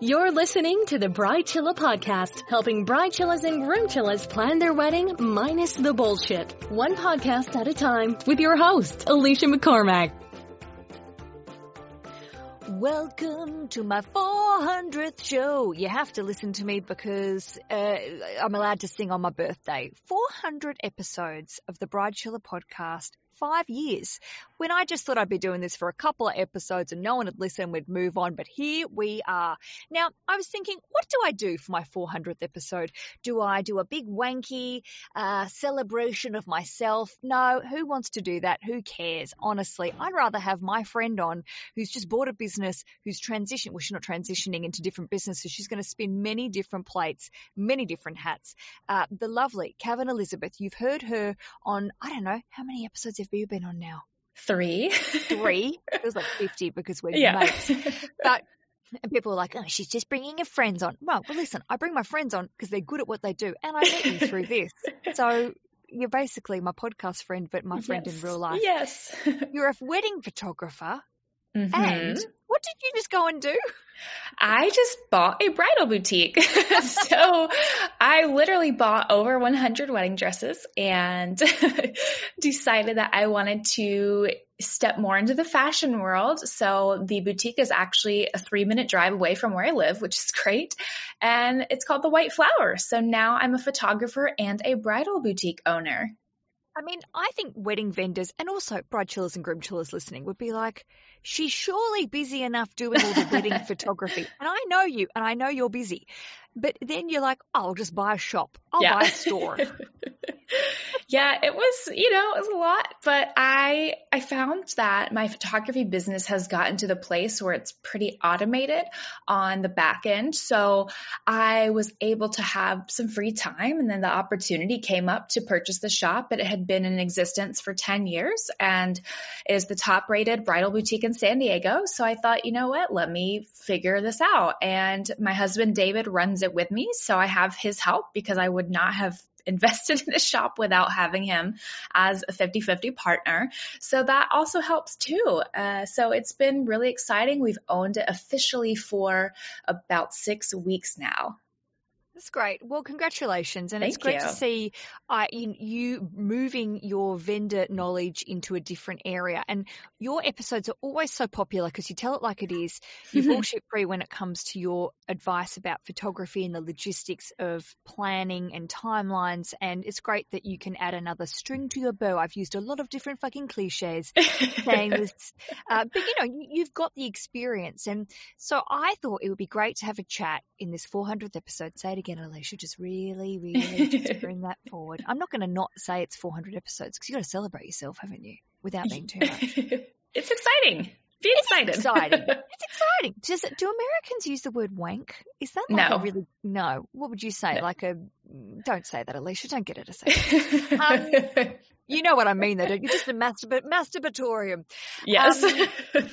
You're listening to the Bridechilla podcast, helping bridechillas and groomchillas plan their wedding minus the bullshit. One podcast at a time with your host, Alicia McCormack. Welcome to my 400th show. You have to listen to me because uh, I'm allowed to sing on my birthday. 400 episodes of the Bridechilla podcast five years when I just thought I'd be doing this for a couple of episodes and no one would listen, we'd move on. But here we are. Now, I was thinking, what do I do for my 400th episode? Do I do a big wanky uh, celebration of myself? No, who wants to do that? Who cares? Honestly, I'd rather have my friend on who's just bought a business, who's transitioned. Well, she's not transitioning into different businesses. She's going to spin many different plates, many different hats. Uh, the lovely Kevin Elizabeth. You've heard her on, I don't know, how many episodes have you been on now? Three. Three. It was like 50 because we're Yeah. mates. But and people are like, oh, she's just bringing her friends on. Well, well, listen, I bring my friends on because they're good at what they do, and I met you through this. So you're basically my podcast friend, but my friend in real life. Yes. You're a wedding photographer, Mhm. and what did you just go and do? I just bought a bridal boutique. so I literally bought over 100 wedding dresses and decided that I wanted to step more into the fashion world. So the boutique is actually a three minute drive away from where I live, which is great. And it's called the White Flower. So now I'm a photographer and a bridal boutique owner. I mean, I think wedding vendors and also bridechillas and groomchillas listening would be like, she's surely busy enough doing all the wedding photography. And I know you and I know you're busy. But then you're like, oh, I'll just buy a shop. I'll Yeah. buy a store. yeah, it was, you know, it was a lot, but I I found that my photography business has gotten to the place where it's pretty automated on the back end. So I was able to have some free time and then the opportunity came up to purchase the shop. It had been in existence for 10 years and is the top rated bridal boutique in San Diego. So I thought, you know what, let me figure this out. And my husband David runs it with me. So I have his help because I would not have invested in the shop without having him as a 50-50 partner. So that also helps too. Uh, so it's been really exciting. We've owned it officially for about six weeks now. That's great. Well, congratulations. And it's Thank great to see uh, you, you moving your vendor knowledge into a different area. And your episodes are always so popular because you tell it like it is. You're bullshit free when it comes to your advice about photography and the logistics of planning and timelines. And it's great that you can add another string to your bow. I've used a lot of different fucking cliches saying this, uh, but you know, you, you've got the experience. And so I thought it would be great to have a chat in this 400th episode. Say it again, Alicia. Just really, really just bring that forward. I'm not going to not say it's 400 episodes because you've got to celebrate yourself, haven't you? Without being too much. it's exciting. Be excited. It's exciting. It's exciting. Does it, do Americans use the word wank? Is that like No. a really no? What would you say? No. Like a don't say that, Alicia. Don't get her to say. That. Um, You know what I mean, though. don't you? Just a masturba- masturbatorium. yes. um,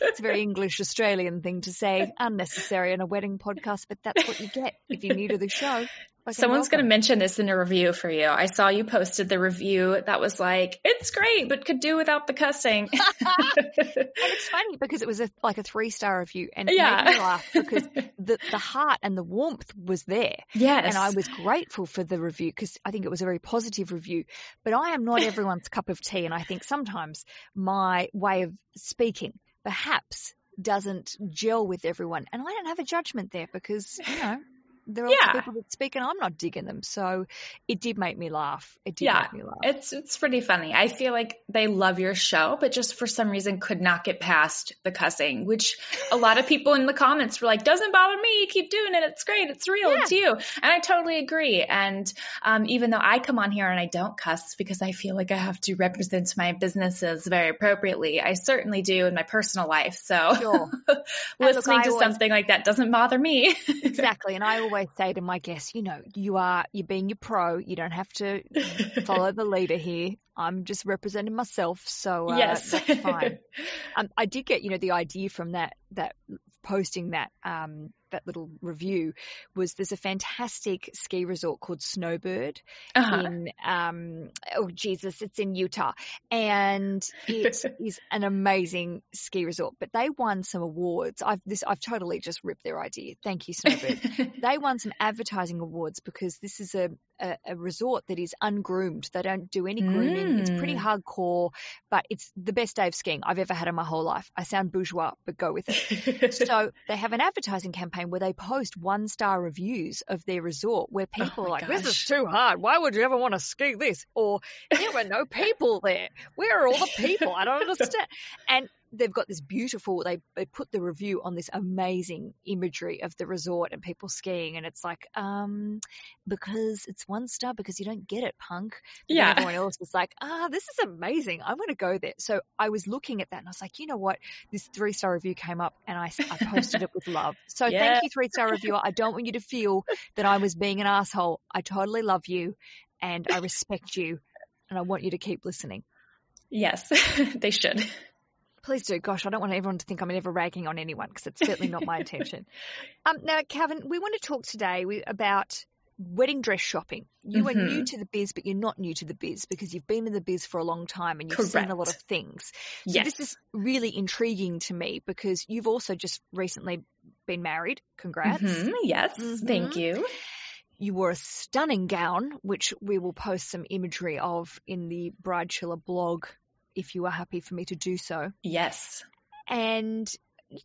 It's a very English Australian thing to say, unnecessary on a wedding podcast, but that's what you get if you're new to the show. Someone's going to mention this in a review for you. I saw you posted the review that was like, it's great, but could do without the cussing. And it's funny because it was a, like a three star review, and it Yeah. made me laugh because the the heart and the warmth was there. yes. And I was grateful for the review because I think it was a very positive review. But I am not everyone's cup of tea. And I think sometimes my way of speaking perhaps doesn't gel with everyone. And I don't have a judgment there because, you know, there are Yeah. people that speak and I'm not digging them. So it did make me laugh. It did Yeah, make me laugh. It's it's pretty funny. I feel like they love your show, but just for some reason could not get past the cussing, which a lot of people in the comments were like, "Doesn't bother me. Keep doing it. It's great. It's real. It's you." And I totally agree. And um, even though I come on here and I don't cuss because I feel like I have to represent my businesses very appropriately, I certainly do in my personal life. So Sure. listening I to always- something like that doesn't bother me. exactly. And I always say to my guests, you know, you are, you're being your pro. You don't have to follow the leader here. I'm just representing myself. So uh, yes, that's fine. Um, I did get, you know, the idea from that, that posting that, um, that little review was there's a fantastic ski resort called Snowbird Uh-huh. in um oh Jesus, it's in Utah, and it is an amazing ski resort. But they won some awards. I've this I've totally just ripped their idea. Thank you, Snowbird. they won some advertising awards because this is a, a, a resort that is ungroomed. They don't do any grooming. It's pretty Mm. hardcore, but it's the best day of skiing I've ever had in my whole life. I sound bourgeois, but go with it. So they have an advertising campaign where they post one star reviews of their resort where people Oh are like, this is too hard. Why would you ever want to ski this? Or there were no people there. Where are all the people? I don't understand. And they've got this beautiful, they, they put the review on this amazing imagery of the resort and people skiing. And it's like, um, because it's one star because you don't get it, punk. But Yeah. Everyone else was like, ah, this is amazing. I'm going to go there. So I was looking at that and I was like, you know what? This three star review came up and I, I posted it with love. So Yeah. thank you, three star reviewer. I don't want you to feel that I was being an asshole. I totally love you and I respect you and I want you to keep listening. yes, they should. Please do. Gosh, I don't want everyone to think I'm ever ragging on anyone because it's certainly not my intention. Um, now, Calvin, we want to talk today about wedding dress shopping. You are new Mhm. to the biz, but you're not new to the biz because you've been in the biz for a long time and you've seen a lot of Correct. things. So Yes. this is really intriguing to me because you've also just recently been married. Congrats. Mhm, Yes, thank Mhm. you. You wore a stunning gown, which we will post some imagery of in the Bridechilla blog if you are happy for me to do so. Yes. And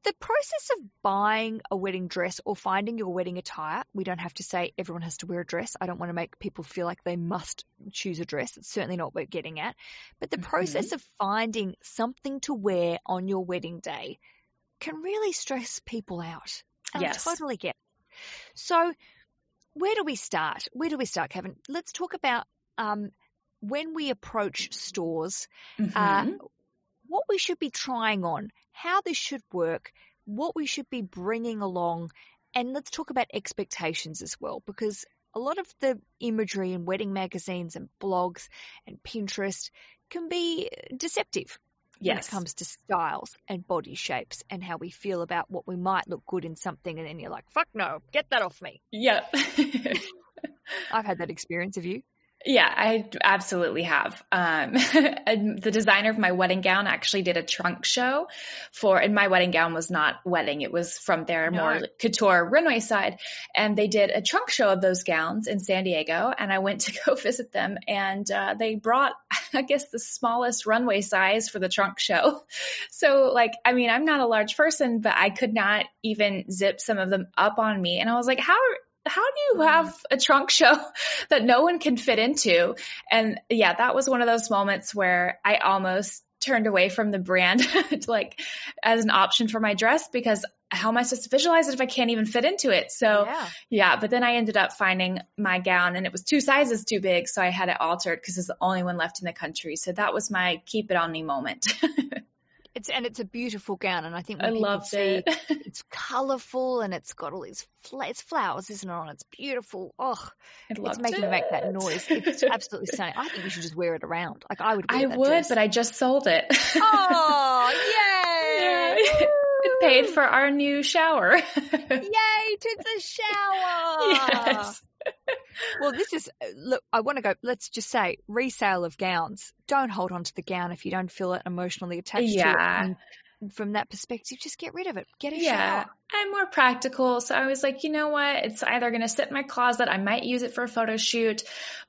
the process of buying a wedding dress or finding your wedding attire, we don't have to say everyone has to wear a dress. I don't want to make people feel like they must choose a dress. It's certainly not what we're getting at. But the process of finding something to wear on your wedding day can really stress people out. And Yes. I totally get it. So, where do we start? Where do we start, Kevin? Let's talk about um, when we approach stores uh, Mhm. what we should be trying on, how this should work, what we should be bringing along, and let's talk about expectations as well, because a lot of the imagery in wedding magazines and blogs and Pinterest can be deceptive when it comes to styles and body shapes and how we feel about what we might look good in something, and then you're like, fuck no, get that off me. Yep. I've had that experience. of you? Yeah, I absolutely have. Um, the designer of my wedding gown actually did a trunk show for, and my wedding gown was not wedding. It was from their No. more couture runway side. And they did a trunk show of those gowns in San Diego. And I went to go visit them and, uh, they brought, I guess, the smallest runway size for the trunk show. So like, I mean, I'm not a large person, but I could not even zip some of them up on me. And I was like, how, how do you mm-hmm. have a trunk show that no one can fit into? And yeah, that was one of those moments where I almost turned away from the brand like as an option for my dress because how am I supposed to visualize it if I can't even fit into it? So yeah. yeah, but then I ended up finding my gown and it was two sizes too big. So I had it altered because it's the only one left in the country. So that was my keep it on me moment. It's and it's a beautiful gown, and I think I loved see it. it's colourful and it's got all these it's flowers, isn't it? On it's beautiful. Oh, it's making it. me make that noise. It's absolutely stunning. I think you should just wear it around. Like I would. Wear I would, dress. but I just sold it. Oh, Yeah. yay! it paid for our new shower. Yay to the shower! yes. Well, this is uh, look. I want to go. Let's just say resale of gowns. Don't hold on to the gown if you don't feel it emotionally attached to Yeah. it. And from that perspective, just get rid of it. Get a Yeah, shower. I'm more practical. So I was like, you know what? It's either going to sit in my closet. I might use it for a photo shoot,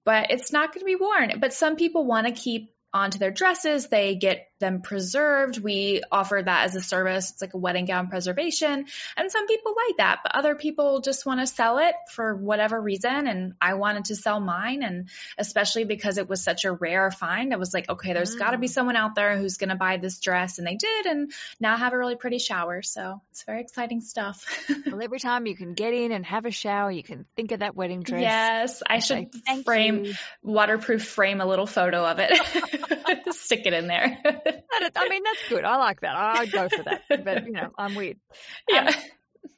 but it's not going to be worn. But some people want to keep onto their dresses. They get them preserved. We offer that as a service. It's like a wedding gown preservation. And some people like that, but other people just want to sell it for whatever reason. And I wanted to sell mine. And especially because it was such a rare find, I was like, okay, there's got to be mm. someone out there who's going to buy this dress. And they did. And now I have a really pretty shower. So it's very exciting stuff. Well, every time you can get in and have a shower, you can think of that wedding dress. yes, I say, should "Thank frame, you." waterproof frame a little photo of it. Stick it in there. I mean, that's good. I like that. I'd go for that. But you know, I'm weird. yeah. Um,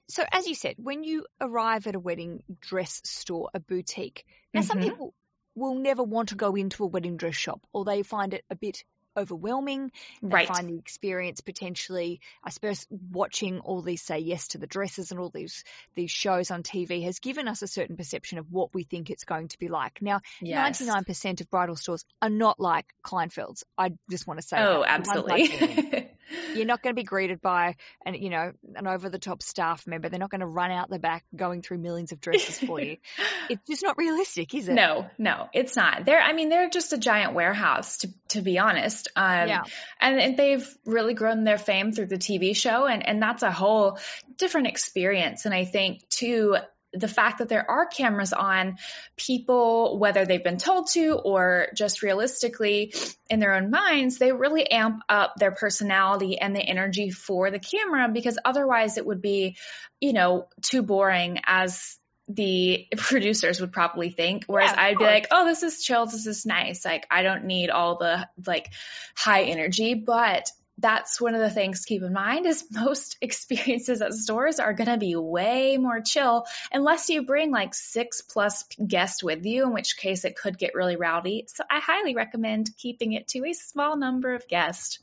so, as you said, when you arrive at a wedding dress store, a boutique, now some Mhm. people will never want to go into a wedding dress shop, or they find it a bit overwhelming. They Right. find the experience potentially, I suppose, watching all these say yes to the dresses and all these these shows on TV has given us a certain perception of what we think it's going to be like. Now, 99% of bridal stores are not like Kleinfeld's. I just want to say Oh, that. The ones I go in, absolutely. You're not going to be greeted by an, you know, an over the top staff member. They're not going to run out the back going through millions of dresses for you. It's just not realistic, is it? No, no, it's not. They're, I mean, they're just a giant warehouse, to to be honest. Um, Yeah. and, and they've really grown their fame through the TV show, and and that's a whole different experience. And I think too. The fact that there are cameras on people, whether they've been told to or just realistically in their own minds, they really amp up their personality and the energy for the camera because otherwise it would be, you know, too boring as the producers would probably think. Whereas Yeah, I'd be like, oh, this is chill. This is nice. Like, I don't need all the like high energy, but that's one of the things to keep in mind is most experiences at stores are going to be way more chill unless you bring like six plus guests with you, in which case it could get really rowdy. So I highly recommend keeping it to a small number of guests.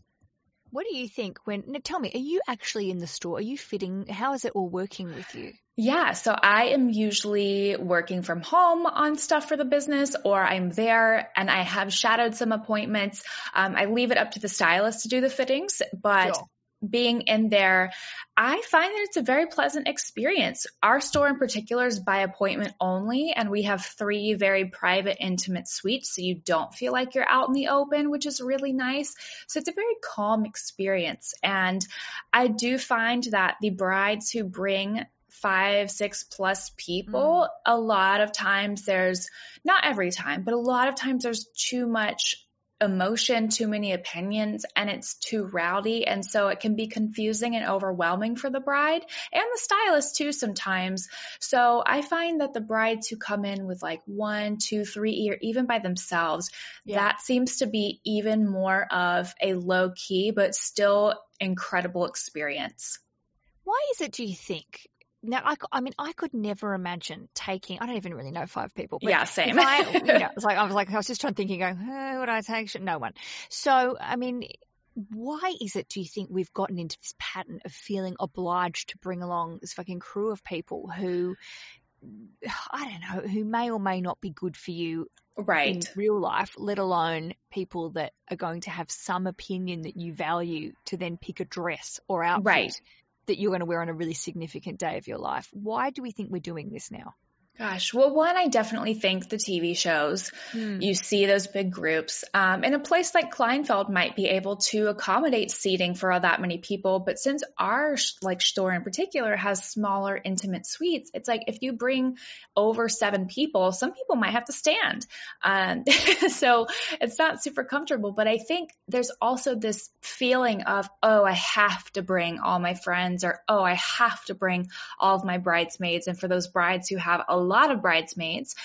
What do you think when, now tell me, are you actually in the store? Are you fitting? How is it all working with you? Yeah, so I am usually working from home on stuff for the business, or I'm there and I have shadowed some appointments. Um, I leave it up to the stylist to do the fittings, but Sure. Being in there, I find that it's a very pleasant experience. Our store in particular is by appointment only, and we have three very private, intimate suites, so you don't feel like you're out in the open, which is really nice. So it's a very calm experience. And I do find that the brides who bring five, six plus people, mm. a lot of times there's not every time, but a lot of times there's too much emotion, too many opinions, and it's too rowdy. And so it can be confusing and overwhelming for the bride and the stylist too sometimes. So I find that the brides who come in with like one, two, three, or even by themselves, Yeah. that seems to be even more of a low key, but still incredible experience. Why is it, do you think? Now, I mean, I could never imagine taking, I don't even really know five people. But yeah, same. I, you know, it's like I was like I was just trying thinking, going, who would I take? No one. So, I mean, why is it? Do you think we've gotten into this pattern of feeling obliged to bring along this fucking crew of people who, I don't know, who may or may not be good for you right in real life, let alone people that are going to have some opinion that you value to then pick a dress or outfit Right. That you're going to wear on a really significant day of your life. Why do we think we're doing this now? Gosh, well, one, I definitely think the TV shows, you see those big groups. Um, and a place like Kleinfeld might be able to accommodate seating for all that many people. But since our like store in particular has smaller, intimate suites, it's like if you bring over seven people, some people might have to stand. Um, so it's not super comfortable. But I think there's also this feeling of, oh, I have to bring all my friends, or oh, I have to bring all of my bridesmaids. And for those brides who have a lot of bridesmaids,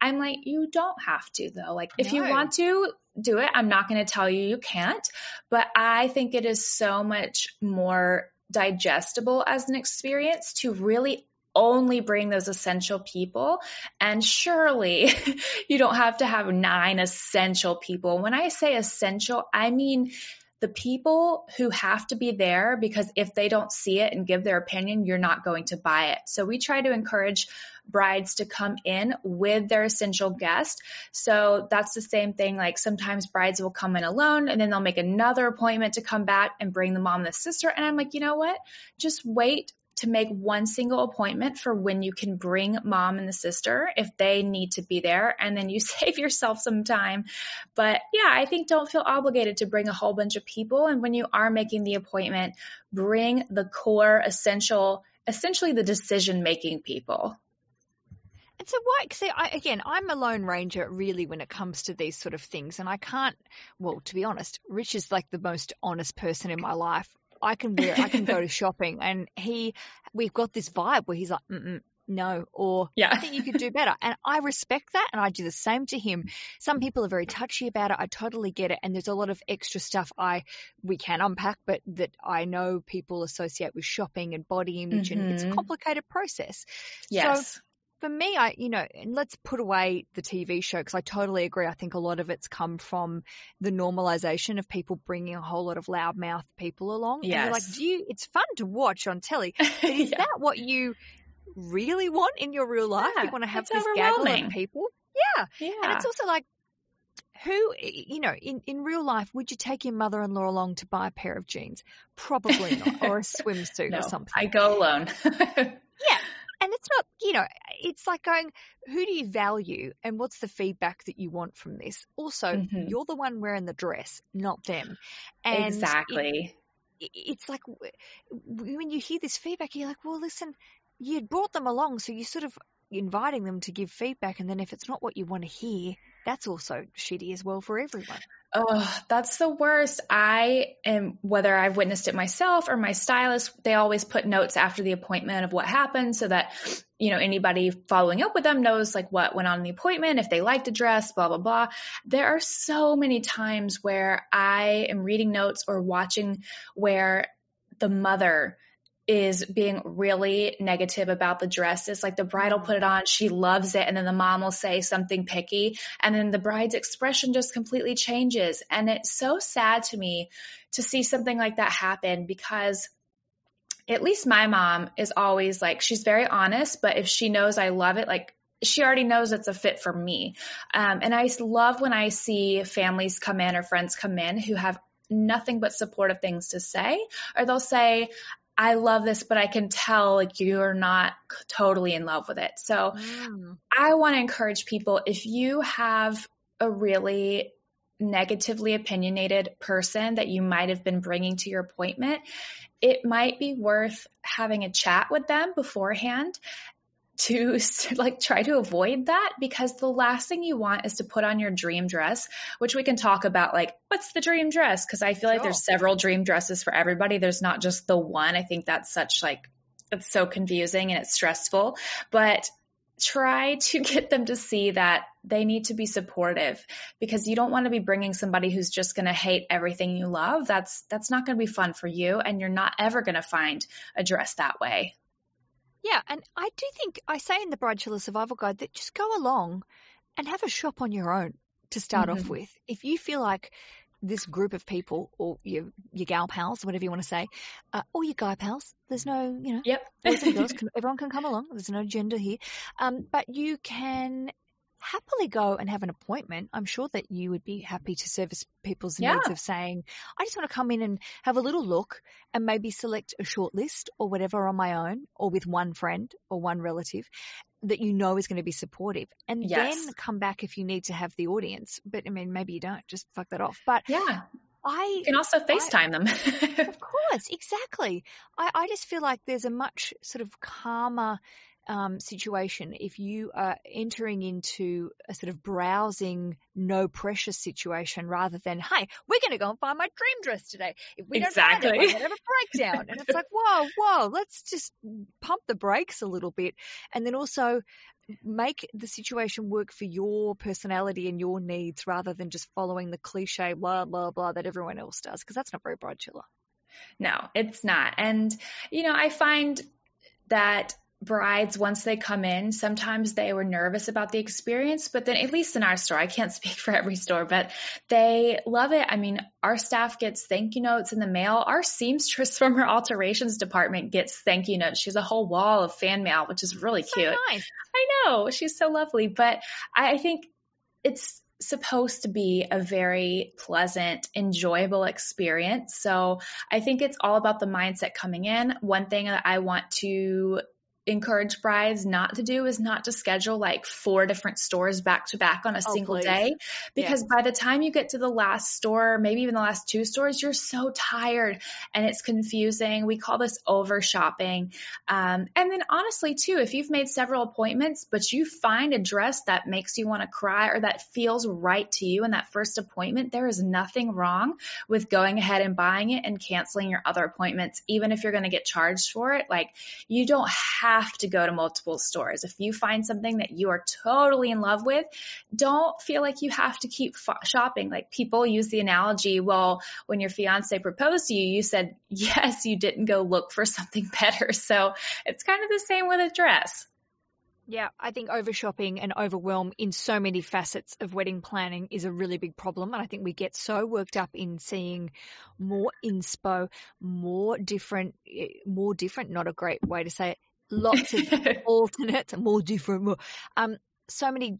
I'm like, you don't have to though. Like, if you want to do it, I'm not going to tell you you can't. But I think it is so much more digestible as an experience to really only bring those essential people. And surely you don't have to have nine essential people. When I say essential, I mean the people who have to be there because if they don't see it and give their opinion, you're not going to buy it. So we try to encourage brides to come in with their essential guest. So that's the same thing. Like sometimes brides will come in alone and then they'll make another appointment to come back and bring the mom and the sister. And I'm like, you know what? Just wait to make one single appointment for when you can bring mom and the sister if they need to be there and then you save yourself some time. But yeah, I think don't feel obligated to bring a whole bunch of people and when you are making the appointment, bring the core essential essentially the decision making people. And so why? See, I, again, I'm a lone ranger really when it comes to these sort of things, and I can't. Well, to be honest, Rich is like the most honest person in my life. I can wear, I can go to shopping, and he, we've got this vibe where he's like, Mm-mm, no, or Yeah. I think you could do better, and I respect that, and I do the same to him. Some people are very touchy about it. I totally get it, and there's a lot of extra stuff I we can unpack, but that I know people associate with shopping and body image, and it's a Mhm. complicated process. Yes. For me, I, you know, and let's put away the TV show because I totally agree. I think a lot of it's come from the normalization of people bringing a whole lot of loudmouth people along. Yes. And you're like, do you, it's fun to watch on telly, but is Yeah. that what you really want in your real life? Yeah, you want to have this gaggle of people? Yeah. Yeah. And it's also like, who, you know, in, in real life, would you take your mother-in-law along to buy a pair of jeans? Probably not, or a swimsuit no, or something. I go alone. Yeah. And it's not, you know, it's like going, who do you value and what's the feedback that you want from this? Also, Mhm. you're the one wearing the dress, not them. And exactly. it- it's like when you hear this feedback, you're like, well, listen, you brought them along, so you're sort of inviting them to give feedback. And then if it's not what you want to hear, that's also shitty as well for everyone. Oh, that's the worst. I am, whether I've witnessed it myself or my stylist, they always put notes after the appointment of what happened so that, you know, anybody following up with them knows like what went on in the appointment, if they liked a dress, blah, blah, blah. There are so many times where I am reading notes or watching where the mother is being really negative about the dresses. Like the bride will put it on, she loves it, and then the mom will say something picky, and then the bride's expression just completely changes. And it's so sad to me to see something like that happen because at least my mom is always like, she's very honest, but if she knows I love it, like, she already knows it's a fit for me. Um, and I love when I see families come in or friends come in who have nothing but supportive things to say, or they'll say, I love this, but I can tell like you're not totally in love with it. So mm. I want to encourage people if you have a really negatively opinionated person that you might have been bringing to your appointment, it might be worth having a chat with them beforehand to like try to avoid that because the last thing you want is to put on your dream dress, which we can talk about like what's the dream dress because I feel like Sure. there's several dream dresses for everybody. There's not just the one. I think that's such like it's so confusing and it's stressful, but try to get them to see that they need to be supportive because you don't want to be bringing somebody who's just going to hate everything you love. That's that's not going to be fun for you and you're not ever going to find a dress that way. Yeah, and I do think I say in the Bridechilla Survival Guide that just go along and have a shop on your own to start off Mhm. with. If you feel like this group of people, or your your gal pals, whatever you want to say, uh, or your guy pals, there's no, you know, Yep. boys and girls, can, everyone can come along. There's no gender here, um, but you can happily go and have an appointment. I'm sure that you would be happy to service people's Yeah. needs of saying, I just want to come in and have a little look and maybe select a short list or whatever on my own or with one friend or one relative that you know is going to be supportive and Yes. then come back if you need to have the audience. But I mean, maybe you don't, just fuck that off. But yeah. I You can also FaceTime them. of course, exactly. I, I just feel like there's a much sort of calmer um, situation if you are entering into a sort of browsing, no pressure situation rather than, hey, we're going to go and find my dream dress today. If we don't find it, we're going to have a breakdown. And it's like, whoa, whoa, let's just pump the brakes a little bit. And then also make the situation work for your personality and your needs rather than just following the cliche blah, blah, blah that everyone else does because that's not very bridechilla. No, it's not. And, you know, I find that brides, once they come in, sometimes they were nervous about the experience, but then at least in our store, I can't speak for every store, but they love it. I mean, our staff gets thank you notes in the mail. Our seamstress from her alterations department gets thank you notes. She has a whole wall of fan mail, which is really So cute. nice. I know she's so lovely, but I I think it's supposed to be a very pleasant, enjoyable experience. So I think it's all about the mindset coming in. One thing that I want to encourage brides not to do is not to schedule like four different stores back to back on a Oh, single please. day because by the time you get to the last store, maybe even the last two stores, you're so tired and it's confusing. We call this over shopping. Um, and then honestly too, if you've made several appointments, but you find a dress that makes you want to cry or that feels right to you in that first appointment, there is nothing wrong with going ahead and buying it and canceling your other appointments, even if you're going to get charged for it. Like you don't have to go to multiple stores. If you find something that you are totally in love with, don't feel like you have to keep shopping. Like people use the analogy, well, when your fiance proposed to you, you said yes, you didn't go look for something better. So it's kind of the same with a dress. Yeah, I think over shopping and overwhelm in so many facets of wedding planning is a really big problem. And I think we get so worked up in seeing more inspo, more different, eh, more different, not a great way to say it, lots of alternate, more different, more, um, so many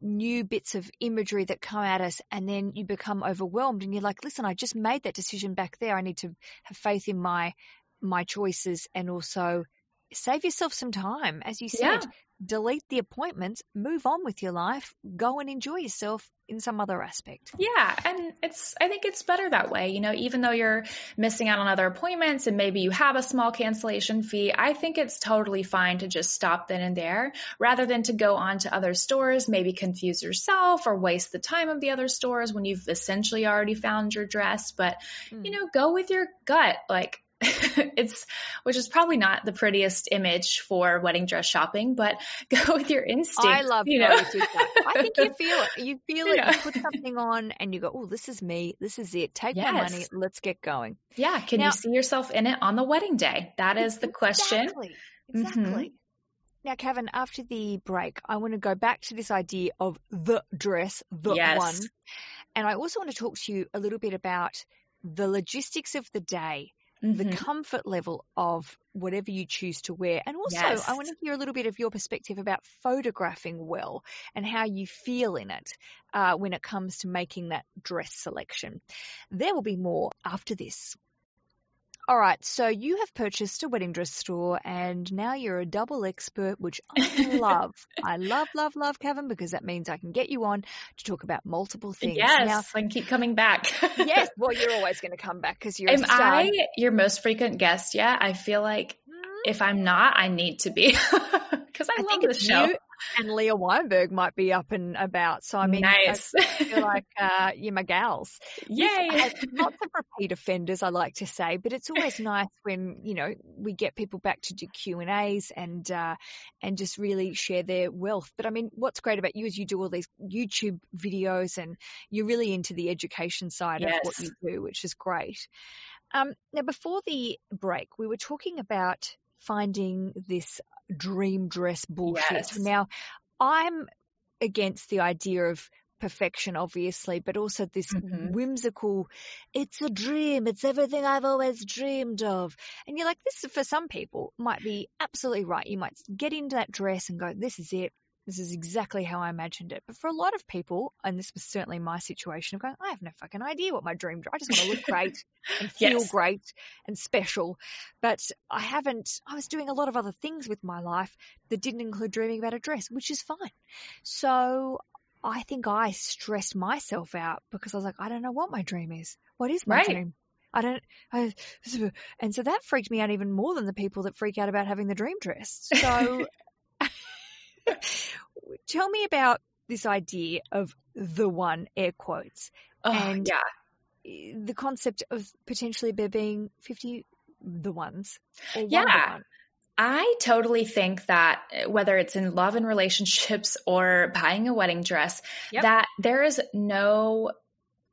new bits of imagery that come at us and then you become overwhelmed and you're like listen i just made that decision back there. I need to have faith in my my choices and also save yourself some time as you said yeah delete the appointments, move on with your life, go and enjoy yourself in some other aspect. Yeah, and it's I think it's better that way. You know, even though you're missing out on other appointments and maybe you have a small cancellation fee, I think it's totally fine to just stop then and there rather than to go on to other stores, maybe confuse yourself or waste the time of the other stores when you've essentially already found your dress, but mm. you know, go with your gut. Like it's which is probably not the prettiest image for wedding dress shopping, but go with your instinct. I love you know? I think you feel it. You feel it. Yeah. You put something on and you go, "Oh, this is me. This is it. Take yes. my money. Let's get going." Yeah. Can now, you see yourself in it on the wedding day? That is the question. Exactly. Exactly. Mm-hmm. Now, Kevin, after the break, I want to go back to this idea of the dress, the yes. one. And I also want to talk to you a little bit about the logistics of the day mm-hmm. the comfort level of whatever you choose to wear. And also, yes. I want to hear a little bit of your perspective about photographing well and how you feel in it uh, when it comes to making that dress selection. There will be more after this. All right, so you have purchased a wedding dress store and now you're a double expert, which I love. I love, love, love, Kevin, because that means I can get you on to talk about multiple things. Yes, now, I can keep coming back. yes, well, you're always going to come back because you're. Am I your most frequent guest yet? I feel like mm. if I'm not, I need to be because I, I, love think the show. You, and Leah Weinberg might be up and about. So I mean, nice. I feel like uh, you're my gals. Yay! lots of repeat offenders, I like to say, but it's always nice when you know we get people back to do Q and A's and uh, and just really share their wealth. But I mean, what's great about you is you do all these YouTube videos and you're really into the education side yes. of what you do, which is great. Um, now, before the break, we were talking about finding this dream dress bullshit. Yes. Now, I'm against the idea of perfection, obviously, but also this mm-hmm. whimsical, it's a dream, it's everything I've always dreamed of. And you're like, this for some people might be absolutely right. You might get into that dress and go, this is it. This is exactly how I imagined it. But for a lot of people, and this was certainly my situation of going, I have no fucking idea what my dream, I just want to look great and feel yes. great and special. But I haven't, I was doing a lot of other things with my life that didn't include dreaming about a dress, which is fine. So I think I stressed myself out because I was like, I don't know what my dream is. What is my right. dream? I don't, I, and so that freaked me out even more than the people that freak out about having the dream dress. So Tell me about this idea of the one, air quotes, oh, and yeah. the concept of potentially there being 50 the ones. yeah. One. I totally think that eh, whether it's in love and relationships or buying a wedding dress, yep. that there is no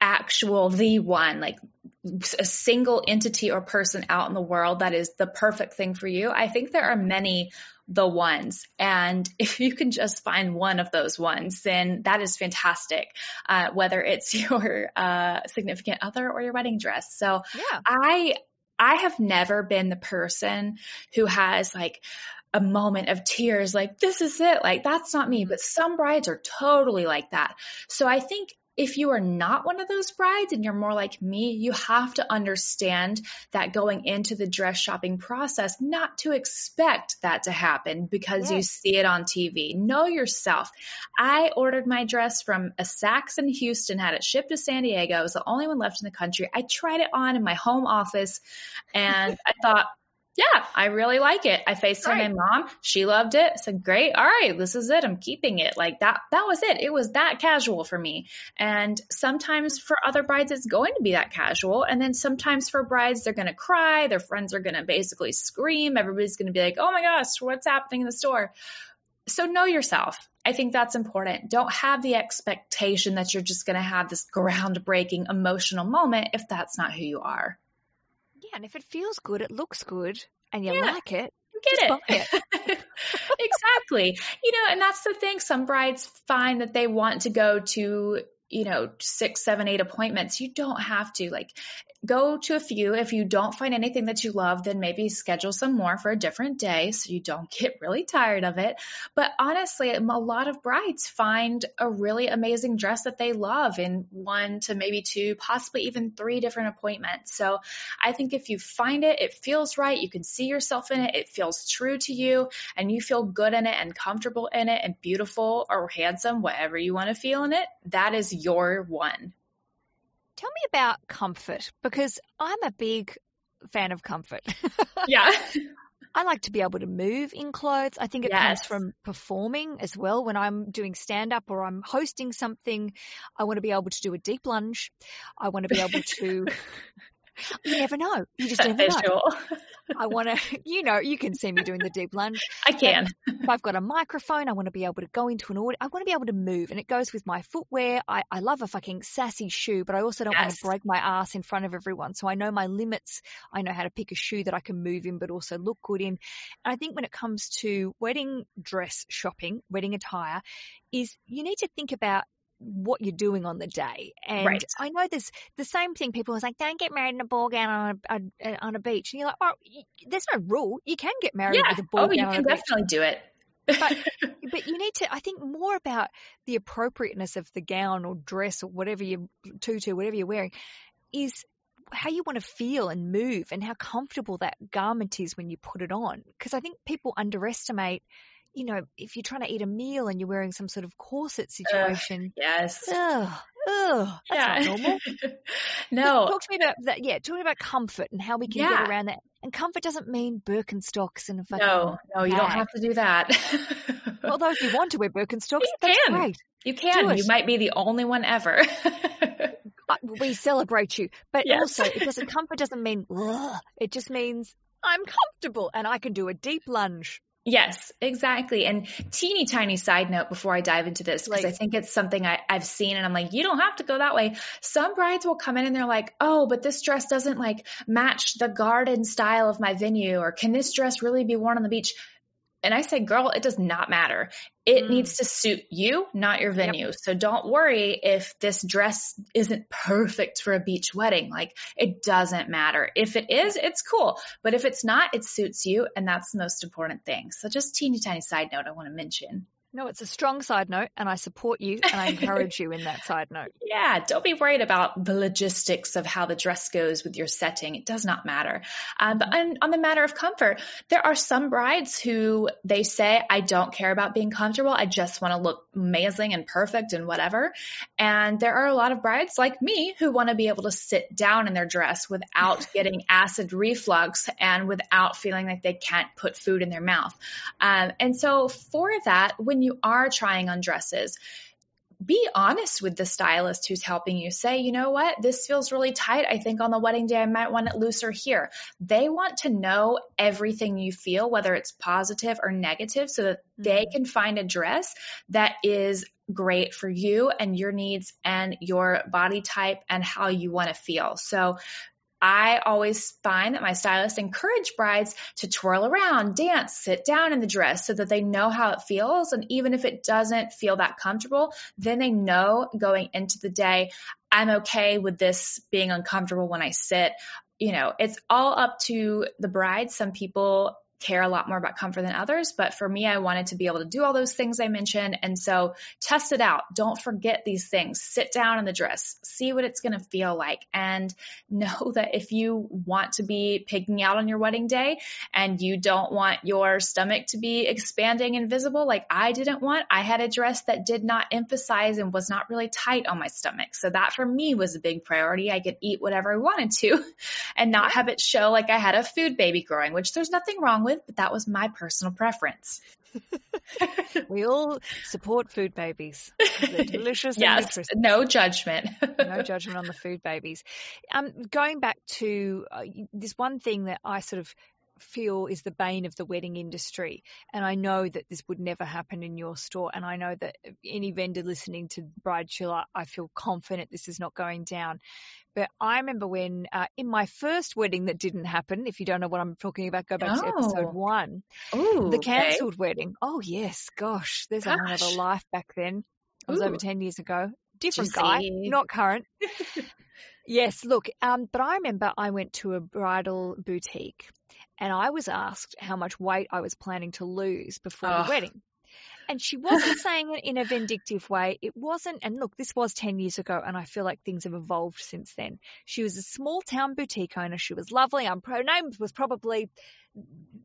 actual the one, like a single entity or person out in the world that is the perfect thing for you. I think there are many the ones. And if you can just find one of those ones, then that is fantastic. Uh, whether it's your uh, significant other or your wedding dress. So yeah. I I have never been the person who has like a moment of tears, like, this is it. Like, that's not me. But some brides are totally like that. So I think if you are not one of those brides and you're more like me, you have to understand that going into the dress shopping process, not to expect that to happen because yes. you see it on TV. Know yourself. I ordered my dress from a Saks in Houston, had it shipped to San Diego. It was the only one left in the country. I tried it on in my home office and I thought, yeah, I really like it. I FaceTimed right. my mom. She loved it. I said, great. All right, this is it. I'm keeping it. Like that, that was it. It was that casual for me. And sometimes for other brides, it's going to be that casual. And then sometimes for brides, they're going to cry. Their friends are going to basically scream. Everybody's going to be like, oh my gosh, what's happening in the store? So know yourself. I think that's important. Don't have the expectation that you're just going to have this groundbreaking emotional moment if that's not who you are. Yeah, and if it feels good, it looks good, and you yeah. like it, get it. it. exactly. You know, and that's the thing. Some brides find that they want to go to you know, six, seven, eight appointments. You don't have to. Like, go to a few. If you don't find anything that you love, then maybe schedule some more for a different day so you don't get really tired of it. But honestly, a lot of brides find a really amazing dress that they love in one to maybe two, possibly even three different appointments. So I think if you find it, it feels right, you can see yourself in it, it feels true to you, and you feel good in it and comfortable in it and beautiful or handsome, whatever you want to feel in it, that is your one. Tell me about comfort because I'm a big fan of comfort. yeah. I like to be able to move in clothes. I think it yes. comes from performing as well. When I'm doing stand up or I'm hosting something, I want to be able to do a deep lunge. I want to be able to you never know. You just never know. I want to, you know, you can see me doing the deep lunge. I can. if I've got a microphone, I want to be able to go into an audio. I want to be able to move, and it goes with my footwear. I, I love a fucking sassy shoe, but I also don't yes. want to break my ass in front of everyone. So I know my limits. I know how to pick a shoe that I can move in, but also look good in. And I think when it comes to wedding dress shopping, wedding attire, is you need to think about what you're doing on the day. And right. I know there's the same thing. People are like, don't get married in a ball gown on a, a on a beach. And you're like, oh, there's no rule. You can get married yeah. with a ball gown. oh, you can definitely do it. but, but you need to, I think, more about the appropriateness of the gown or dress or whatever you tutu, whatever you're wearing, is how you want to feel and move and how comfortable that garment is when you put it on. Because I think people underestimate you know, if you're trying to eat a meal and you're wearing some sort of corset situation. Uh, yes. Ugh, ugh, that's yeah. not normal. no. Talk to me about that. Yeah, talk to me about comfort and how we can yeah. get around that. And comfort doesn't mean Birkenstocks and fucking. No, no, you bag. don't have to do that. Although if you want to wear Birkenstocks, you that's can. great. You can. You might be the only one ever. we celebrate you, but yes. also it doesn't. Comfort doesn't mean. Ugh. It just means I'm comfortable and I can do a deep lunge. Yes, exactly. And teeny tiny side note before I dive into this, because I think it's something I, I've seen and I'm like, you don't have to go that way. Some brides will come in and they're like, oh, but this dress doesn't like match the garden style of my venue, or can this dress really be worn on the beach? And I say, girl, it does not matter. It mm. needs to suit you, not your venue. Yep. So don't worry if this dress isn't perfect for a beach wedding. Like it doesn't matter. If it is, it's cool. But if it's not, it suits you. And that's the most important thing. So just teeny tiny side note I want to mention. No, it's a strong side note, and I support you and I encourage you in that side note. Yeah, don't be worried about the logistics of how the dress goes with your setting. It does not matter. Um, but on, on the matter of comfort, there are some brides who they say, I don't care about being comfortable. I just want to look amazing and perfect and whatever. And there are a lot of brides like me who want to be able to sit down in their dress without getting acid reflux and without feeling like they can't put food in their mouth. Um, and so for that, when when you are trying on dresses, be honest with the stylist who's helping you. Say, you know what, this feels really tight. I think on the wedding day I might want it looser here. They want to know everything you feel, whether it's positive or negative, so that they mm-hmm. can find a dress that is great for you and your needs and your body type and how you want to feel. So I always find that my stylists encourage brides to twirl around, dance, sit down in the dress so that they know how it feels. And even if it doesn't feel that comfortable, then they know going into the day, I'm okay with this being uncomfortable when I sit. You know, it's all up to the bride. Some people care a lot more about comfort than others. But for me, I wanted to be able to do all those things I mentioned. And so test it out. Don't forget these things. Sit down in the dress, see what it's going to feel like. And know that if you want to be pigging out on your wedding day and you don't want your stomach to be expanding and visible like I didn't want, I had a dress that did not emphasize and was not really tight on my stomach. So that for me was a big priority. I could eat whatever I wanted to and not have it show like I had a food baby growing, which there's nothing wrong with with, but that was my personal preference. we all support food babies. They're delicious. yes, no judgment. no judgment on the food babies. Um, going back to uh, this one thing that I sort of feel is the bane of the wedding industry. And I know that this would never happen in your store. And I know that any vendor listening to Bridechilla, I feel confident this is not going down. But I remember when uh, in my first wedding that didn't happen, if you don't know what I'm talking about, go back oh. to episode oh. one. Ooh, the cancelled okay. wedding. Oh, yes. Gosh, there's gosh. another life back then. It was Ooh. over 10 years ago. Different guy, not current. yes, look, um, but I remember I went to a bridal boutique and I was asked how much weight I was planning to lose before oh. the wedding. And she wasn't saying it in a vindictive way. It wasn't, and look, this was 10 years ago, and I feel like things have evolved since then. She was a small town boutique owner. She was lovely. Um, her name was probably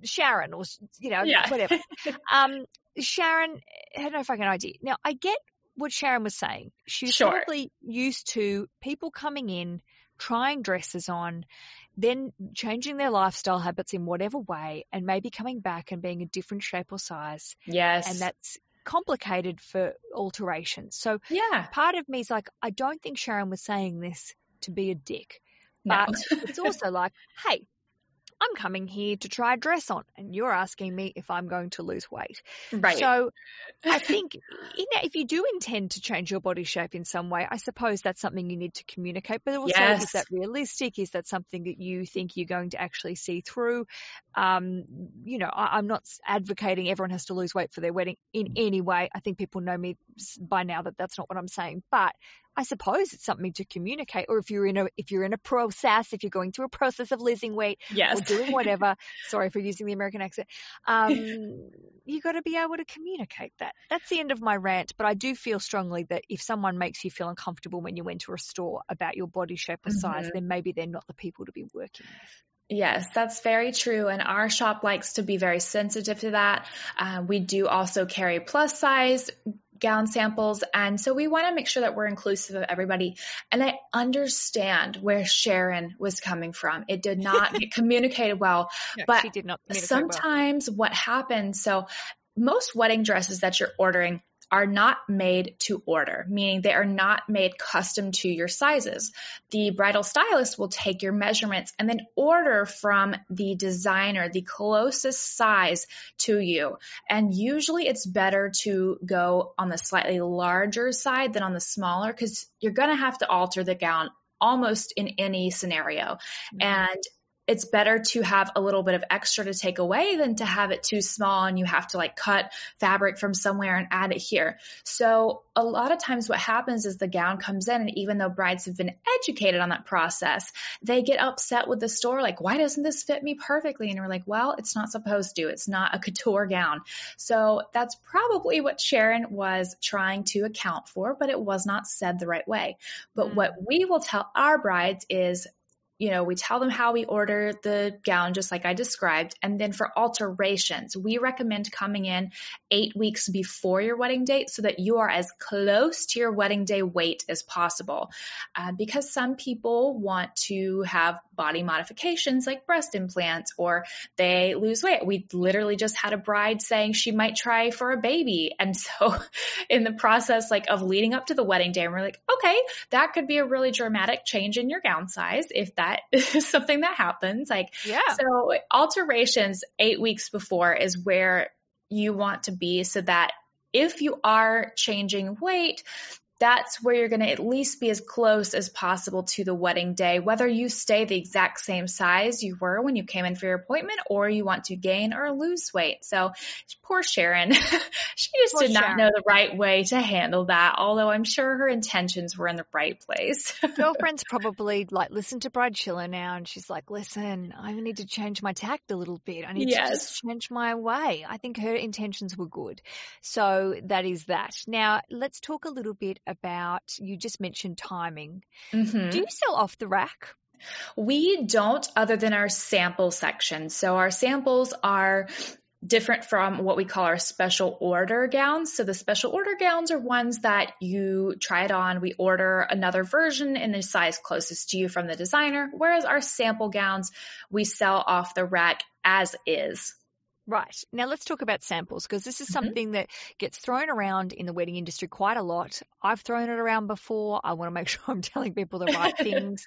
Sharon or, you know, yeah. whatever. um, Sharon had no fucking idea. Now, I get what Sharon was saying. She's sure. probably used to people coming in, trying dresses on, then changing their lifestyle habits in whatever way and maybe coming back and being a different shape or size. Yes. And that's complicated for alterations. So yeah. part of me is like, I don't think Sharon was saying this to be a dick. But no. it's also like, hey, I'm coming here to try a dress on and you're asking me if I'm going to lose weight. Right. So I think know, if you do intend to change your body shape in some way, I suppose that's something you need to communicate. But also, yes. is that realistic? Is that something that you think you're going to actually see through? Um, you know, I, I'm not advocating everyone has to lose weight for their wedding in any way. I think people know me by now that that's not what I'm saying. But I suppose it's something to communicate. Or if you're in a if you're in a process, if you're going through a process of losing weight yes. or doing whatever, sorry for using the American accent, um, you got to be able to communicate that. That's the end of my rant. But I do feel strongly that if someone makes you feel uncomfortable when you enter a store about your body shape or size, mm-hmm. then maybe they're not the people to be working with. Yes, that's very true. And our shop likes to be very sensitive to that. Uh, we do also carry plus size gown samples. And so we want to make sure that we're inclusive of everybody. And I understand where Sharon was coming from. It did not get communicated well, but she did not sometimes well. what happens, so most wedding dresses that you're ordering are not made to order, meaning they are not made custom to your sizes. The bridal stylist will take your measurements and then order from the designer the closest size to you. And usually it's better to go on the slightly larger side than on the smaller because you're going to have to alter the gown almost in any scenario. Mm-hmm. And it's better to have a little bit of extra to take away than to have it too small and you have to like cut fabric from somewhere and add it here. So a lot of times what happens is the gown comes in and even though brides have been educated on that process, they get upset with the store like, why doesn't this fit me perfectly? And we're like, well, it's not supposed to. It's not a couture gown. So that's probably what Sharon was trying to account for, but it was not said the right way. But mm. what we will tell our brides is you know, we tell them how we order the gown, just like I described. And then for alterations, we recommend coming in eight weeks before your wedding date so that you are as close to your wedding day weight as possible. Uh, because some people want to have body modifications like breast implants or they lose weight. We literally just had a bride saying she might try for a baby. And so in the process like of leading up to the wedding day, we're like, okay, that could be a really dramatic change in your gown size if that is something that happens. Like, yeah. So alterations eight weeks before is where you want to be so that if you are changing weight, that's where you're going to at least be as close as possible to the wedding day, whether you stay the exact same size you were when you came in for your appointment or you want to gain or lose weight. So poor Sharon, she just poor did not know the right way to handle that, although I'm sure her intentions were in the right place. Girlfriend's probably like, listen to Bridechilla now. And she's like, listen, I need to change my tact a little bit. I need yes. to just change my way. I think her intentions were good. So that is that. Now let's talk a little bit about, you just mentioned timing. Mm-hmm. Do you sell off the rack? We don't, other than our sample section. So our samples are different from what we call our special order gowns. So the special order gowns are ones that you try it on. We order another version in the size closest to you from the designer. Whereas our sample gowns, we sell off the rack as is. Right. Now let's talk about samples because this is Mhm. something that gets thrown around in the wedding industry quite a lot. I've thrown it around before. I want to make sure I'm telling people the right things.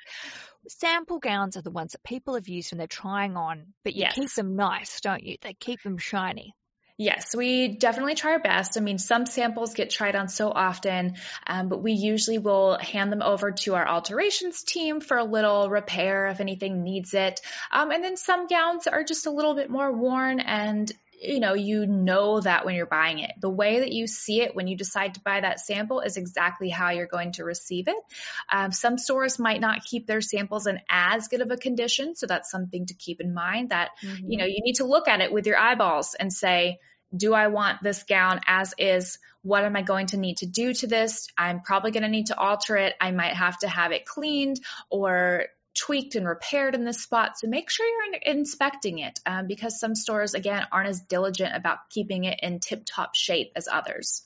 Sample gowns are the ones that people have used when they're trying on, but you keep them nice, don't you? They keep them shiny. Yes, we definitely try our best. I mean, some samples get tried on so often, um, but we usually will hand them over to our alterations team for a little repair if anything needs it. Um, and then some gowns are just a little bit more worn and you know, you know that when you're buying it. The way that you see it when you decide to buy that sample is exactly how you're going to receive it. Um, some stores might not keep their samples in as good of a condition, so that's something to keep in mind that you know, you need to look at it with your eyeballs and say, do I want this gown as is? What am I going to need to do to this? I'm probably going to need to alter it. I might have to have it cleaned or tweaked and repaired in this spot. So make sure you're in- inspecting it um, because some stores, again, aren't as diligent about keeping it in tip top shape as others.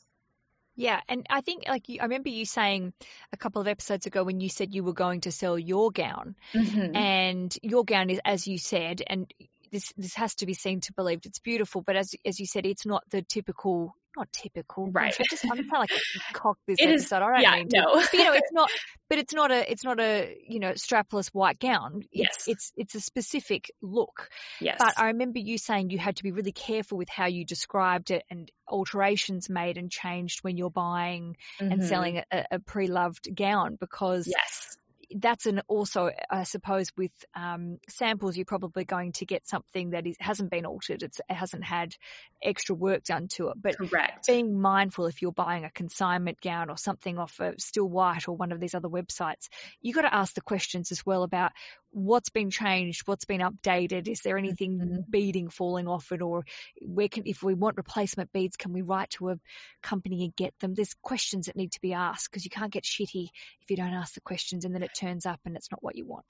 Yeah, and I think like you, I remember you saying a couple of episodes ago when you said you were going to sell your gown, Mhm. and your gown is as you said, and this this has to be seen to believed. It's beautiful, but as as you said, it's not the typical, not typical. Right. I just I'm like cock this It is- episode. I don't yeah, mean to. no. But, you know, it's not. But it's not a. It's not a. You know, strapless white gown. It's, Yes. It's it's a specific look. yes. But I remember you saying you had to be really careful with how you described it and alterations made and changed when you're buying and Mhm. selling a, a pre-loved gown because Yes. That's an also I suppose with um, samples you're probably going to get something that is, hasn't been altered it's, it hasn't had extra work done to it but Correct. being mindful if you're buying a consignment gown or something off of Still White or one of these other websites, you've got to ask the questions as well about what's been changed, what's been updated, is there anything Mhm. beading falling off it, or where can if we want replacement beads, can we write to a company and get them? There's questions that need to be asked because you can't get shitty if you don't ask the questions and then it turns up and it's not what you want.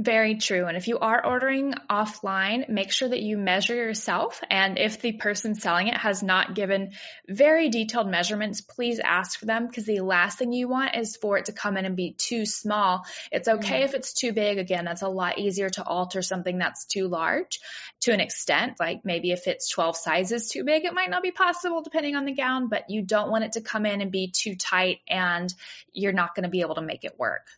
Very true. And if you are ordering offline, make sure that you measure yourself. And if the person selling it has not given very detailed measurements, please ask for them because the last thing you want is for it to come in and be too small. It's mm-hmm. okay if it's too big. Again, that's a lot easier to alter something that's too large to an extent. Like maybe if it's 12 sizes too big, it might not be possible depending on the gown, but you don't want it to come in and be too tight and you're not going to be able to make it work.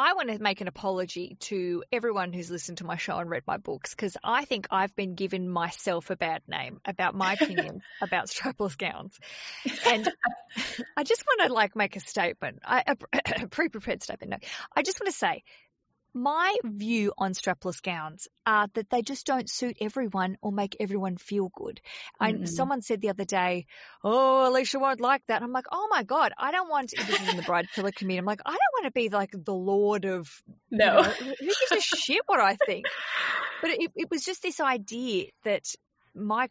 I want to make an apology to everyone who's listened to my show and read my books because I think I've been given myself a bad name about my opinion about strapless gowns. And I just want to like make a statement, I, a, a pre-prepared statement. No, I just want to say my view on strapless gowns are that they just don't suit everyone or make everyone feel good. I, Mm-mm. someone said the other day, "Oh, Aleisha won't like that." I'm like, "Oh my god, I don't want." This is in the Bridechilla community. I'm like, I don't want to be like the lord of. you No. know, who who gives a shit what I think? But it, it was just this idea that my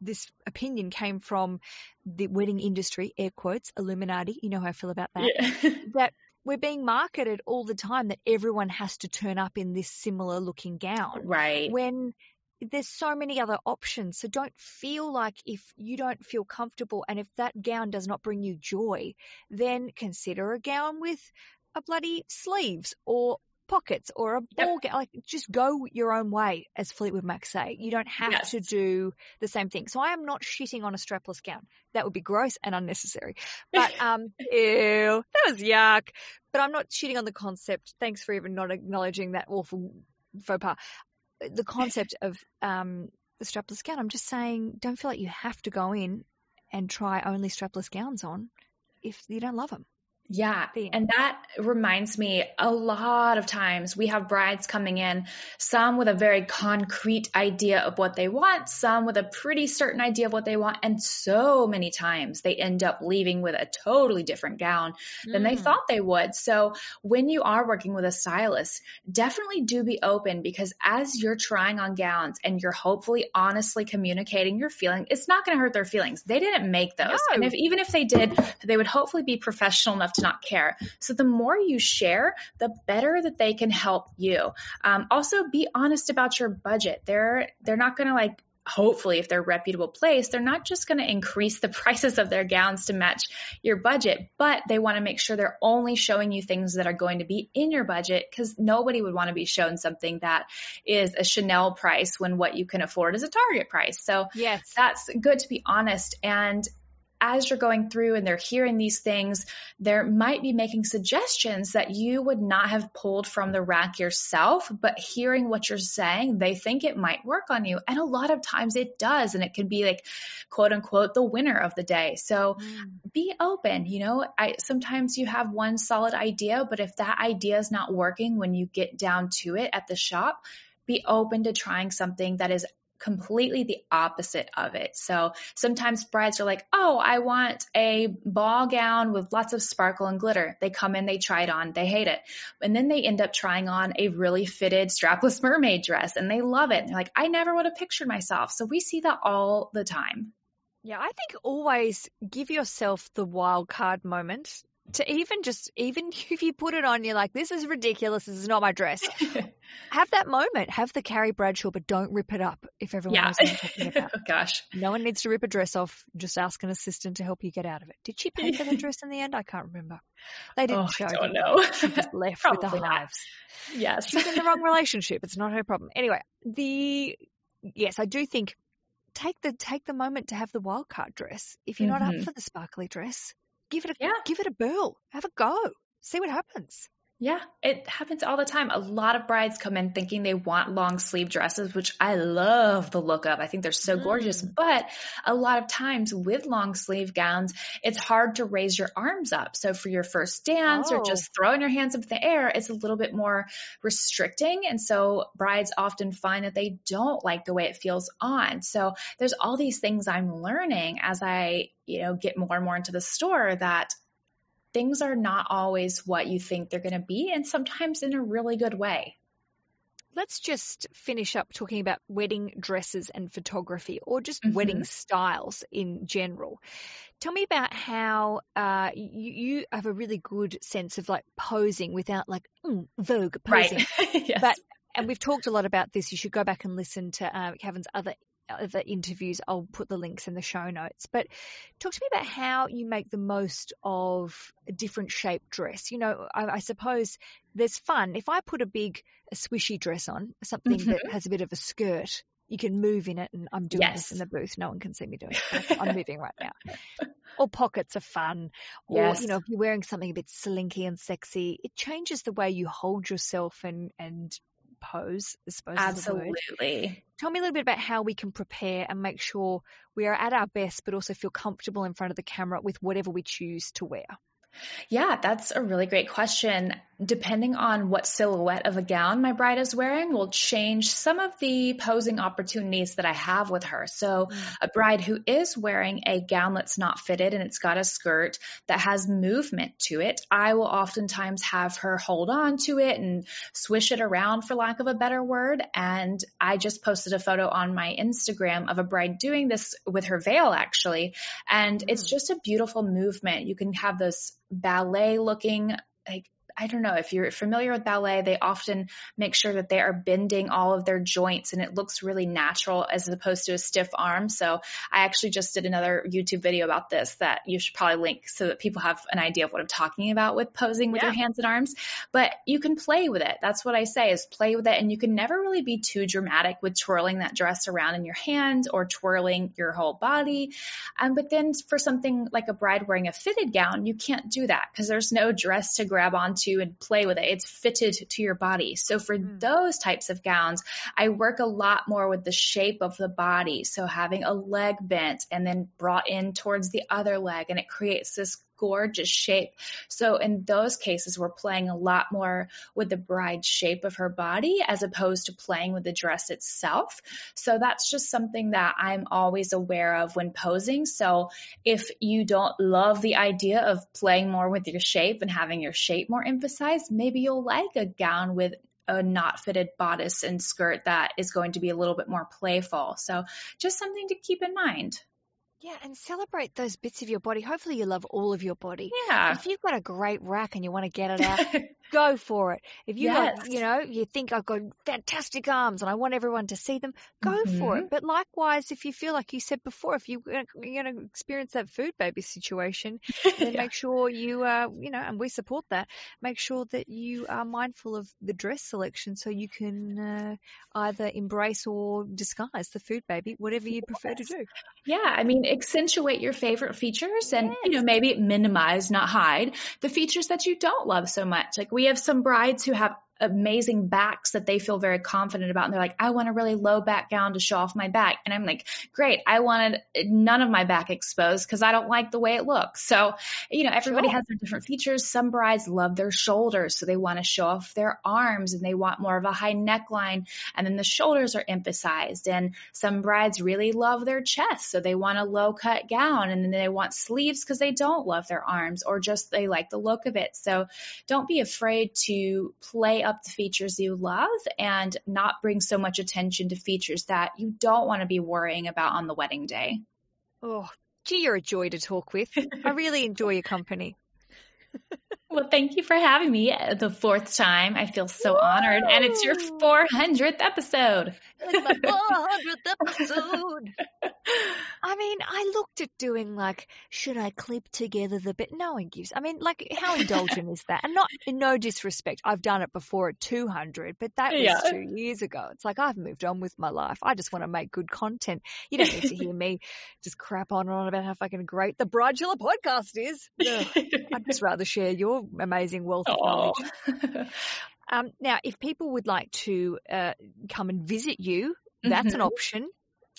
this opinion came from the wedding industry, air quotes, Illuminati. You know how I feel about that Yeah. that we're being marketed all the time that everyone has to turn up in this similar looking gown right. when there's so many other options. So don't feel like if you don't feel comfortable and if that gown does not bring you joy, then consider a gown with a bloody sleeves or pockets or a Yep. ball gown. Like just go your own way, as Fleetwood Mac say. You don't have Yes. to do the same thing. So I am not shitting on a strapless gown. That would be gross and unnecessary. But um, ew, that was yuck. But I'm not shitting on the concept. Thanks for even not acknowledging that awful faux pas. The concept of um the strapless gown. I'm just saying, don't feel like you have to go in and try only strapless gowns on if you don't love them. Yeah. And that reminds me a lot of times we have brides coming in, some with a very concrete idea of what they want, some with a pretty certain idea of what they want. And so many times they end up leaving with a totally different gown than they Mm. thought they would. So when you are working with a stylist, definitely do be open because as you're trying on gowns and you're hopefully honestly communicating your feeling, it's not going to hurt their feelings. They didn't make those. No. And if even if they did, they would hopefully be professional enough to not care. So the more you share, the better that they can help you. Um, also be honest about your budget. They're they're not going to like hopefully if they're a reputable place they're not just going to increase the prices of their gowns to match your budget but they want to make sure they're only showing you things that are going to be in your budget because nobody would want to be shown something that is a chanel price when what you can afford is a target price so yes that's good to be honest and as you're going through and they're hearing these things, there might be making suggestions that you would not have pulled from the rack yourself, but hearing what you're saying, they think it might work on you. And a lot of times it does. And it can be like, quote unquote, the winner of the day. So mm. be open. You know, I sometimes you have one solid idea, but if that idea is not working when you get down to it at the shop, be open to trying something that is completely the opposite of it. So sometimes brides are like, oh, I want a ball gown with lots of sparkle and glitter. They come in, they try it on, they hate it. And then they end up trying on a really fitted strapless mermaid dress and they love it. And they're like, I never would have pictured myself. So we see that all the time. Yeah, I think always give yourself the wild card moment to even just even if you put it on, you're like, this is ridiculous. This is not my dress. have that moment. Have the Carrie Bradshaw, but don't rip it up. If everyone yeah. knows what I'm talking about. oh, gosh, no one needs to rip a dress off. Just ask an assistant to help you get out of it. Did she pay for the dress in the end? I can't remember. They didn't oh, show. I don't know. She just left with the hives. Not. Yes, she's in the wrong relationship. It's not her problem. Anyway, the yes, I do think take the take the moment to have the wildcard dress. If you're mm-hmm. not up mm-hmm. for the sparkly dress, Give it a yeah. give it a burl. Have a go. See what happens. Yeah, it happens all the time. A lot of brides come in thinking they want long sleeve dresses, which I love the look of. I think they're so mm. gorgeous. But a lot of times with long sleeve gowns, it's hard to raise your arms up. So for your first dance oh. or just throwing your hands up in the air, it's a little bit more restricting. And so brides often find that they don't like the way it feels on. So there's all these things I'm learning as I, you know, get more and more into the store that things are not always what you think they're going to be, and sometimes in a really good way. Let's just finish up talking about wedding dresses and photography, or just mm-hmm. wedding styles in general. Tell me about how uh, you, you, have a really good sense of like posing without like mm, Vogue posing. Right. yes. But and we've talked a lot about this. You should go back and listen to uh, Cavan's other other interviews. I'll put the links in the show notes. But talk to me about how you make the most of a different shaped dress. You know, I, I suppose there's fun. If I put a big, a swishy dress on, something mm-hmm. that has a bit of a skirt, you can move in it. And I'm doing yes. this in the booth. No one can see me doing it. I'm moving right now. Or pockets are fun. Or, yes. you know, if you're wearing something a bit slinky and sexy, it changes the way you hold yourself and, and pose, I suppose. Absolutely. Tell me a little bit about how we can prepare and make sure we are at our best, but also feel comfortable in front of the camera with whatever we choose to wear. Yeah, that's a really great question. Depending on what silhouette of a gown my bride is wearing will change some of the posing opportunities that I have with her. So mm. a bride who is wearing a gown that's not fitted and it's got a skirt that has movement to it, I will oftentimes have her hold on to it and swish it around for lack of a better word. And I just posted a photo on my Instagram of a bride doing this with her veil actually. And mm. it's just a beautiful movement. You can have this ballet looking like I don't know if you're familiar with ballet, they often make sure that they are bending all of their joints and it looks really natural as opposed to a stiff arm. So I actually just did another YouTube video about this that you should probably link so that people have an idea of what I'm talking about with posing with yeah. your hands and arms. But you can play with it. That's what I say is play with it. And you can never really be too dramatic with twirling that dress around in your hand or twirling your whole body. Um, but then for something like a bride wearing a fitted gown, you can't do that because there's no dress to grab onto to and play with it. It's fitted to your body. So for mm. those types of gowns, I work a lot more with the shape of the body. So having a leg bent and then brought in towards the other leg and it creates this gorgeous shape. So in those cases, we're playing a lot more with the bride's shape of her body as opposed to playing with the dress itself. So that's just something that I'm always aware of when posing. So if you don't love the idea of playing more with your shape and having your shape more emphasized, maybe you'll like a gown with a not fitted bodice and skirt that is going to be a little bit more playful. So just something to keep in mind. Yeah, and celebrate those bits of your body. Hopefully, you love all of your body. Yeah. If you've got a great rack and you want to get it out, go for it. If you Yes. got, you know, you think I've got fantastic arms and I want everyone to see them, go for Mhm. it. But likewise, if you feel like you said before, if you, you're going to experience that food baby situation, then Yeah. make sure you, uh, you know, and we support that. Make sure that you are mindful of the dress selection so you can uh, either embrace or disguise the food baby, whatever you prefer to do. Yeah, I mean, accentuate your favorite features and, you know, maybe minimize, not hide the features that you don't love so much. Like we have some brides who have amazing backs that they feel very confident about. And they're like, I want a really low back gown to show off my back. And I'm like, great. I wanted none of my back exposed because I don't like the way it looks. So, you know, everybody Sure. has their different features. Some brides love their shoulders. So they want to show off their arms and they want more of a high neckline. And then the shoulders are emphasized. And some brides really love their chest. So they want a low cut gown and then they want sleeves because they don't love their arms or just they like the look of it. So don't be afraid to play up the features you love and not bring so much attention to features that you don't want to be worrying about on the wedding day. Oh, gee, you're a joy to talk with. I really enjoy your company. Well, thank you for having me uh, the fourth time. I feel so honored. And it's your 400th episode. It's my 400th episode. I mean, I looked at doing like, should I clip together the bit? No one gives. I mean, like, how indulgent is that? And not in no disrespect. I've done it before at 200, but that was Yeah. two years ago. It's like I've moved on with my life. I just want to make good content. You don't need to hear me just crap on and on about how fucking great the Bridechilla podcast is. Ugh. I'd just rather share your amazing wealth of knowledge. Um, now, if people would like to uh, come and visit you, that's an Mhm. option.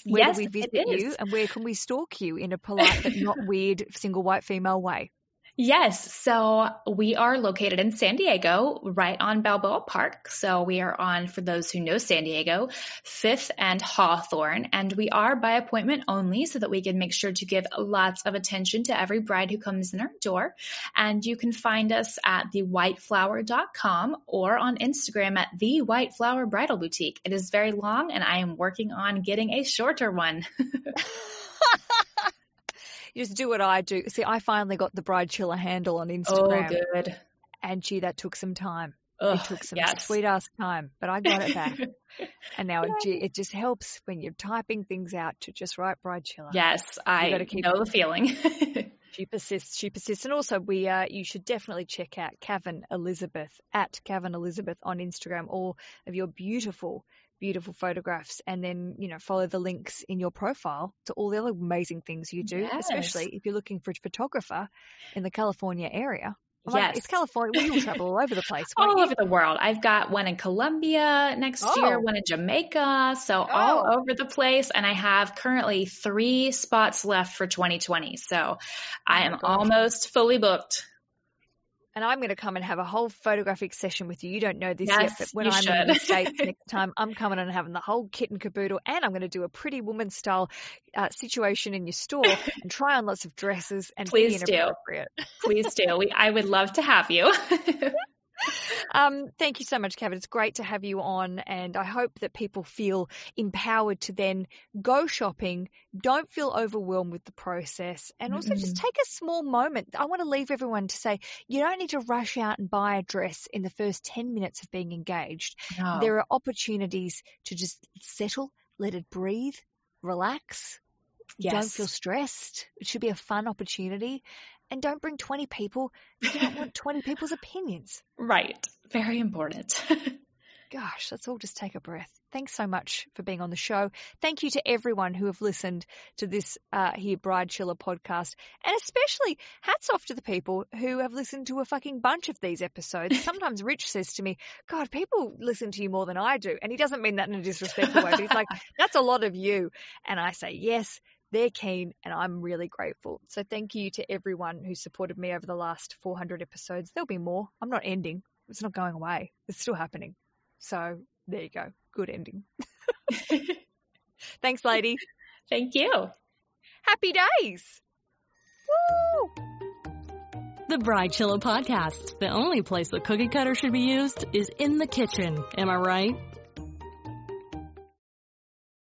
Where yes, do we visit you and where can we stalk you in a polite but not weird single white female way? Yes. So we are located in San Diego, right on Balboa Park. So we are on, for those who know San Diego, Fifth and Hawthorne. And we are by appointment only so that we can make sure to give lots of attention to every bride who comes in our door. And you can find us at thewhiteflower.com or on Instagram at the White Flower Bridal Boutique. It is very long and I am working on getting a shorter one. You just do what I do. See, I finally got the Bridechilla handle on Instagram. oh, good. and gee, that took some time. Ugh, it took some yes. sweet ass time, but I got it back. and now it, it just helps when you're typing things out to just write Bridechilla. Yes, I gotta keep- know the feeling. She persists. She persists. And also, we uh, you should definitely check out Cavan Elizabeth at Cavan Elizabeth on Instagram. All of your beautiful, beautiful photographs, and then you know follow the links in your profile to all the other amazing things you do. Yes. Especially if you're looking for a photographer in the California area. I'm like, Yes. it's California. We will travel all over the place. all over the world. I've got one in Colombia next year, Oh. one in Jamaica, so all Oh. over the place. And I have currently three spots left for 2020. So I Oh my am gosh. almost fully booked. And I'm going to come and have a whole photographic session with you. You don't know this yet, but when I'm in the. States next time, I'm coming and having the whole kit and caboodle, and I'm going to do a pretty woman style uh, situation in your store and try on lots of dresses and Please be do. Please do. We, I would love to have you. Um, thank you so much, Cavan. It's great to have you on, and I hope that people feel empowered to then go shopping. Don't feel overwhelmed with the process, and also just Mm-mm. take a small moment. I want to leave everyone to say you don't need to rush out and buy a dress in the first 10 minutes of being engaged. No. There are opportunities to just settle, let it breathe, relax. Yes. Don't feel stressed. It should be a fun opportunity. And don't bring 20 people. You don't want 20 people's opinions. right. Very important. Gosh, let's all just take a breath. Thanks so much for being on the show. Thank you to everyone who have listened to this uh, here Bridechilla podcast, and especially hats off to the people who have listened to a fucking bunch of these episodes. Sometimes Rich says to me, "God, people listen to you more than I do," and he doesn't mean that in a disrespectful way, but he's like, "That's a lot of you," and I say, "Yes." They're keen and I'm really grateful. So thank you to everyone who supported me over the last 400 episodes. There'll be more. I'm not ending. It's not going away. It's still happening. So there you go. Good ending. Thanks, lady. Thank you. Happy days. Woo! The Bridechilla Podcast. The only place the cookie cutter should be used is in the kitchen. Am I right?